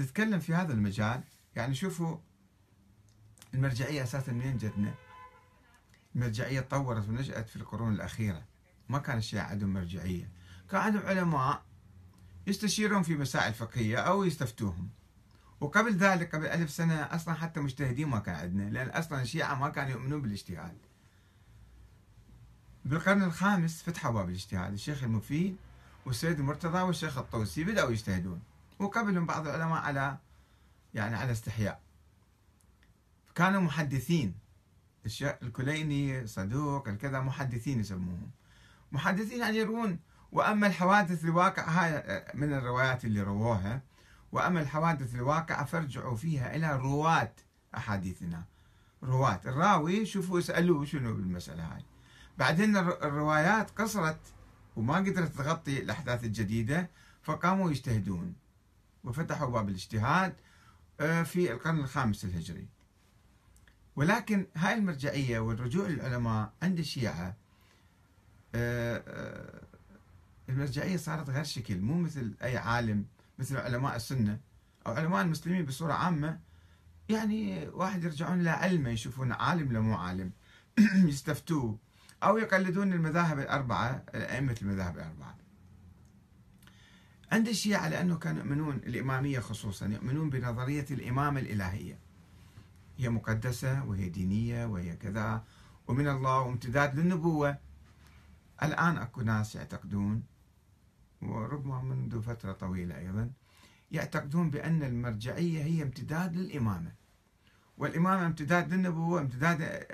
نتكلم في هذا المجال. يعني شوفوا المرجعية أساسا منين جتنا؟ المرجعية تطورت ونشأت في القرون الأخيرة. ما كان الشيعة عندهم مرجعية. كان عندهم علماء يستشيرون في مسائل فقهية أو يستفتوهم. وقبل ذلك قبل ألف سنة أصلا حتى مجتهدين ما كان عندنا لأن أصلا الشيعة ما كانوا يؤمنون بالاجتهاد. بالقرن الخامس فتحوا باب الاجتهاد. الشيخ المفيد والسيد المرتضى والشيخ الطوسي بدأوا يجتهدون. وقبلهم بعض العلماء على يعني على استحياء. كانوا محدثين. الكليني صدوق الكذا محدثين يسموهم. محدثين يعني يروون. وأما الحوادث الواقعه هاي من الروايات اللي رووها وأما الحوادث الواقعه فارجعوا فيها إلى رواة أحاديثنا. رواة. الراوي شوفوا اسالوه شنو بالمسألة هاي. بعدين الروايات قصرت وما قدرت تغطي الأحداث الجديدة فقاموا يجتهدون. وفتحوا باب الاجتهاد آه، في القرن الخامس الهجري ولكن هاي المرجعية والرجوع للعلماء عند الشيعة آه، آه، المرجعية صارت غير شكل مو مثل أي عالم مثل علماء السنة أو علماء المسلمين بصورة عامة. يعني واحد يرجعون لعلمه يشوفون عالم لو مو عالم يستفتوه أو يقلدون المذاهب الأربعة أئمة المذاهب الأربعة. عند الشيعة لأنه كانوا يؤمنون الإمامية خصوصا يؤمنون بنظرية الإمامة الإلهية. هي مقدسة وهي دينية وهي كذا ومن الله وامتداد للنبوة. الآن أكو ناس يعتقدون وربما منذ فترة طويلة أيضا يعتقدون بأن المرجعية هي امتداد للإمامة. والإمامة امتداد للنبوة امتداد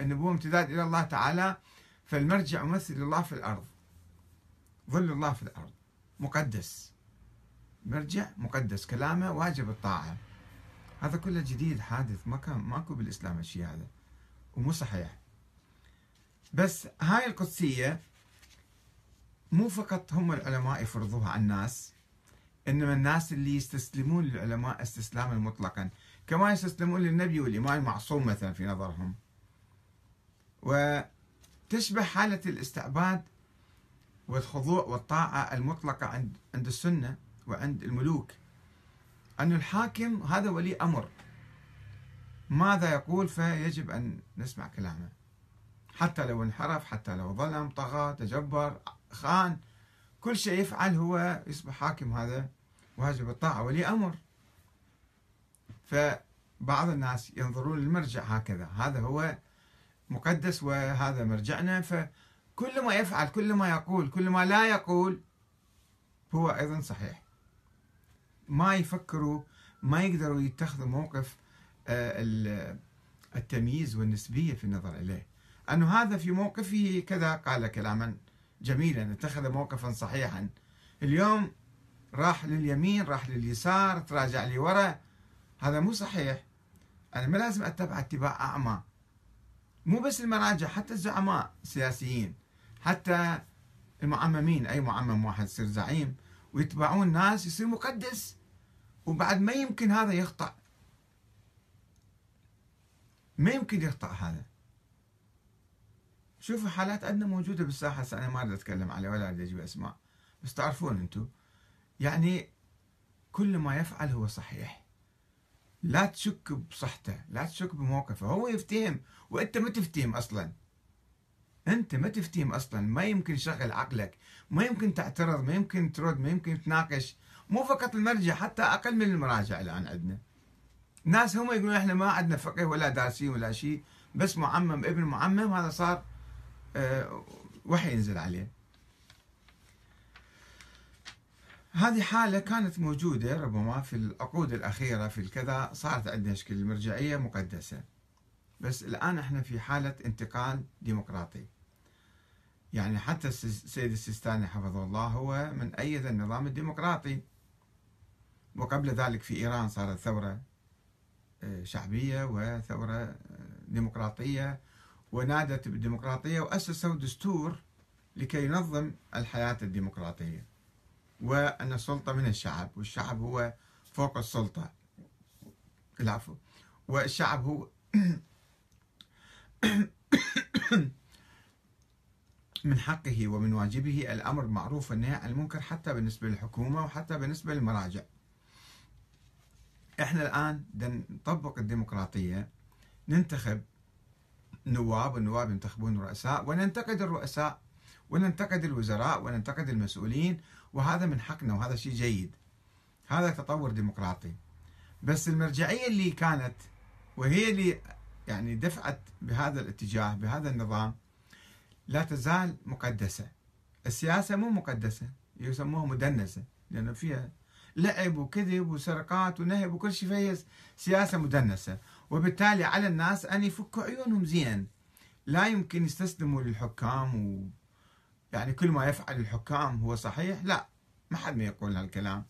النبوة امتداد إلى الله تعالى فالمرجع ممثل الله في الأرض. ظل الله في الأرض. مقدس. مرجع مقدس كلامه واجب الطاعة. هذا كله جديد حادث ما كان ماكو بالإسلام الشيء هذا ومو صحيح. بس هاي القدسية مو فقط هم العلماء يفرضوها على الناس إنما الناس اللي يستسلمون للعلماء استسلاما مطلقا. كما يستسلمون للنبي والإمام المعصوم مثلا في نظرهم. وتشبه حالة الاستعباد والخضوع والطاعة المطلقة عند عند السنة وعند الملوك. أن الحاكم هذا ولي أمر. ماذا يقول؟ فيجب أن نسمع كلامه. حتى لو انحرف حتى لو ظلم طغى تجبر خان كل شيء يفعل هو يصبح حاكم هذا واجب الطاعة ولي أمر. فبعض الناس ينظرون للمرجع هكذا. هذا هو مقدس وهذا مرجعنا فكل ما يفعل كل ما يقول كل ما لا يقول هو أيضا صحيح. ما يفكروا ما يقدروا يتخذوا موقف آه، التمييز والنسبية في النظر إليه. أنه هذا في موقفه كذا قال كلاما جميلا اتخذ موقفا صحيحا. اليوم راح لليمين راح لليسار تراجع لي ورا. هذا مو صحيح. أنا ما لازم أتبع اتباع أعمى. مو بس المراجع حتى الزعماء السياسيين حتى المعممين أي معمم واحد يصير زعيم ويتبعون ناس يصير مقدس وبعد ما يمكن هذا يخطأ. ما يمكن يخطأ هذا. شوفوا حالات عندنا موجودة بالساحة هسه أنا ما أريد أتكلم عليها ولا أريد أجيب أسماء. بس تعرفون أنتم يعني كل ما يفعل هو صحيح. لا تشك بصحته لا تشك بموقفه. هو يفتهم وأنت ما تفتهم أصلا. أنت ما تفتهم أصلا ما يمكن يشغل عقلك ما يمكن تعترض ما يمكن ترد ما يمكن تناقش. مو فقط المرجع حتى أقل من المراجع الآن عندنا. ناس هم يقولون إحنا ما عندنا فقه ولا دارسين ولا شيء بس معمم ابن معمم هذا صار آه، وحي ينزل عليه. هذه حالة كانت موجودة ربما في العقود الأخيرة في الكذا صارت عندنا شكل المرجعية مقدسة. بس الآن إحنا في حالة انتقال ديمقراطي. يعني حتى السيد السيستاني حفظه الله هو من أيد النظام الديمقراطي. وقبل ذلك في إيران صارت ثورة آه، شعبية وثورة آه، ديمقراطية. ونادت بالديمقراطية وأسسوا دستور لكي ينظم الحياة الديمقراطية. وأن السلطة من الشعب والشعب هو فوق السلطة. العفو. والشعب هو من حقه ومن واجبه الأمر بالمعروف والنهي عن المنكر حتى بالنسبة للحكومة وحتى بالنسبة للمراجع. إحنا الآن نطبق الديمقراطية ننتخب نواب والنواب ينتخبون رؤساء وننتقد الرؤساء وننتقد الوزراء وننتقد المسؤولين وهذا من حقنا وهذا شيء جيد. هذا تطور ديمقراطي. بس المرجعية اللي كانت وهي اللي يعني دفعت بهذا الاتجاه بهذا النظام لا تزال مقدسة. السياسة مو مقدسة يسموها مدنسة لأنه فيها لعب وكذب وسرقات ونهب وكل شيء فهي سياسة مدنسة. وبالتالي على الناس أن يفكوا عيونهم زين. لا يمكن يستسلموا للحكام و يعني كل ما يفعل الحكام هو صحيح لا ما حد ما يقول هالكلام.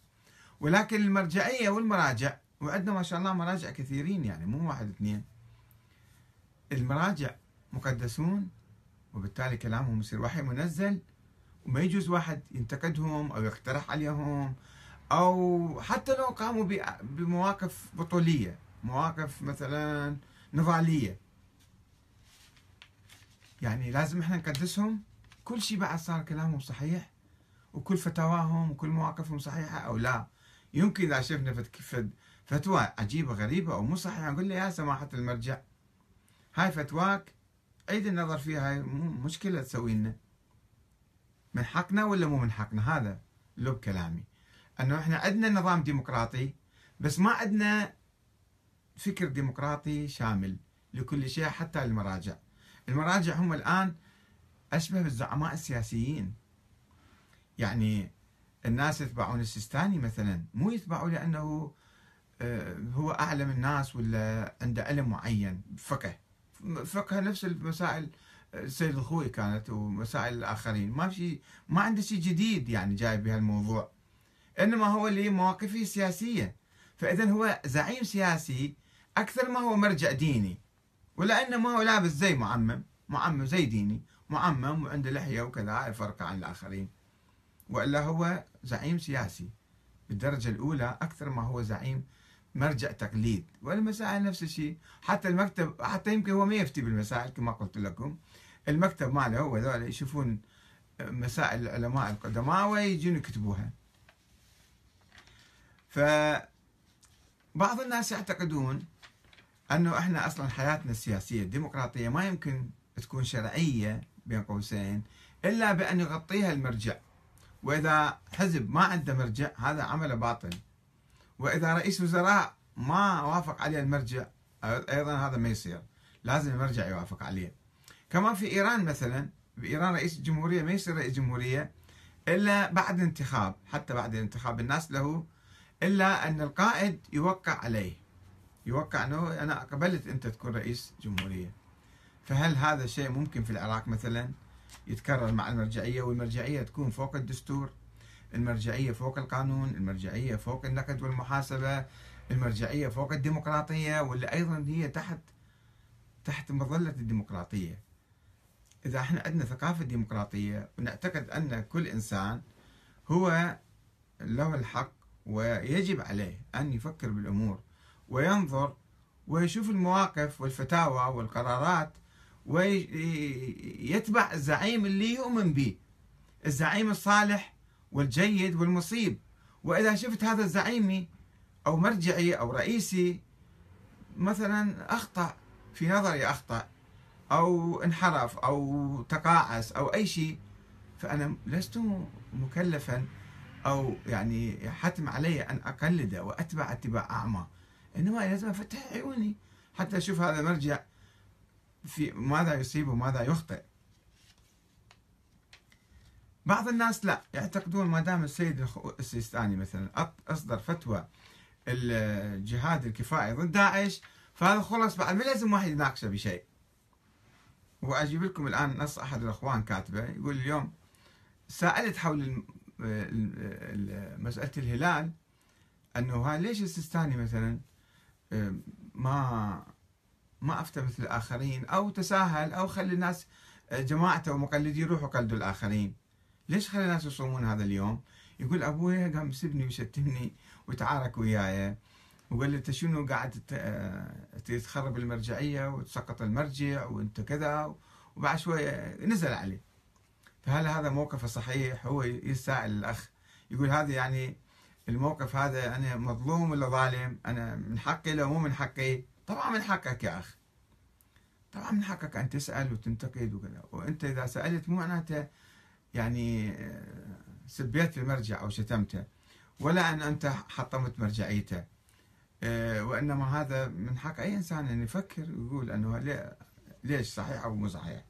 ولكن المرجعية والمراجع وعندنا ما شاء الله مراجع كثيرين يعني مو واحد اثنين. المراجع مقدسون وبالتالي كلامهم يصير وحي منزل وما يجوز واحد ينتقدهم أو يقترح عليهم أو حتى لو قاموا بمواقف بطولية مواقف مثلا نضاليه يعني لازم إحنا نقدسهم. كل شيء بعد صار كلامهم صحيح وكل فتاواهم وكل مواقفهم صحيحة أو لا. يمكن إذا شفنا فتوى عجيبة غريبة أو مو صحيحة نقول له يا سماحة المرجع هاي فتواك عيد النظر فيها هاي مشكلة تسوي لنا من حقنا ولا مو من حقنا؟ هذا لب كلامي إنه إحنا عندنا نظام ديمقراطي بس ما عندنا فكر ديمقراطي شامل لكل شيء حتى المراجع. المراجع هم الآن أشبه بالزعماء السياسيين. يعني الناس يتبعون السيستاني مثلا مو يتبعوا لأنه آه، هو أعلم الناس ولا عنده علم معين فقه. فقه نفس المسائل السيد الخوي كانت ومسائل الآخرين. ما في ما عنده شيء جديد يعني جاي بهالموضوع. إنما هو اللي مواقفه سياسية. فاذا هو زعيم سياسي أكثر ما هو مرجع ديني. ولأنه ما هو لابس زي معمم معمم زي ديني معمم وعنده لحية وكذا فرق عن الآخرين. وإلا هو زعيم سياسي. بالدرجة الأولى أكثر ما هو زعيم مرجع تقليد والمسائل نفس الشيء. حتى المكتب حتى يمكن هو ما يفتي بالمسائل كما قلت لكم. المكتب ماله هو ذولا يشوفون مسائل العلماء القدماء ويجون يكتبوها. ف بعض الناس يعتقدون أنه إحنا أصلا حياتنا السياسية الديمقراطية ما يمكن تكون شرعية بين قوسين إلا بأن يغطيها المرجع. وإذا حزب ما عنده مرجع هذا عمله باطل. وإذا رئيس وزراء ما وافق عليه المرجع أيضا هذا ما يصير. لازم المرجع يوافق عليه. كما في إيران مثلا بإيران رئيس الجمهورية ما يصير رئيس جمهورية إلا بعد انتخاب حتى بعد الانتخاب الناس له إلا أن القائد يوقع عليه. يوقع أنه أنا قبلت أنت تكون رئيس جمهورية. فهل هذا الشيء ممكن في العراق مثلا يتكرر مع المرجعية والمرجعية تكون فوق الدستور؟ المرجعية فوق القانون المرجعية فوق النقد والمحاسبة المرجعية فوق الديمقراطية واللي أيضا هي تحت تحت مظلة الديمقراطية. إذا إحنا عندنا ثقافة ديمقراطية ونعتقد أن كل إنسان هو له الحق ويجب عليه أن يفكر بالأمور وينظر ويشوف المواقف والفتاوى والقرارات ويتبع الزعيم اللي يؤمن به. الزعيم الصالح والجيد والمصيب. وإذا شفت هذا الزعيمي أو مرجعي أو رئيسي مثلا أخطأ في نظري أخطأ أو انحرف أو تقاعس أو أي شيء فأنا لست مكلفا أو يعني حتم علي أن أقلده وأتبع اتباع أعمى. إنما لازم أفتح عيوني حتى أشوف هذا مرجع في ماذا يصيب وماذا يخطئ. بعض الناس لا يعتقدون ما دام السيد السيستاني مثلا أصدر فتوى الجهاد الكفائي ضد داعش فهذا خلص بعد ما لازم واحد يناقشه بشيء. وأجيب لكم الآن نص أحد الأخوان كاتبه يقول اليوم سألت حول مسألة الهلال أنه ليش السيستاني مثلا ما ما أفتى مثل الآخرين أو تساهل أو خلي الناس جماعته ومقلديه يروحوا قلدوا الآخرين؟ ليش خلي الناس يصومون هذا اليوم؟ يقول أبوي قام يسبني ويشتمني ويتعارك وياي. وقال لي أنت شنو قاعد تخرب المرجعية وتسقط المرجع وأنت كذا؟ وبعد شوية نزل عليه. فهل هذا موقفه صحيح؟ هو يسائل الأخ. يقول هذه يعني الموقف هذا أنا مظلوم ولا ظالم؟ أنا من حقي لو مو من حقي. طبعا من حقك يا أخ. طبعا من حقك أن تسأل وتنتقد وكذا. وأنت إذا سألت مو معناته يعني آه، سبيت المرجع أو شتمته ولا أن أنت حطمت مرجعيته. آه، وإنما هذا من حق أي إنسان أن يفكر ويقول أنه ليش صحيح أو مو صحيح.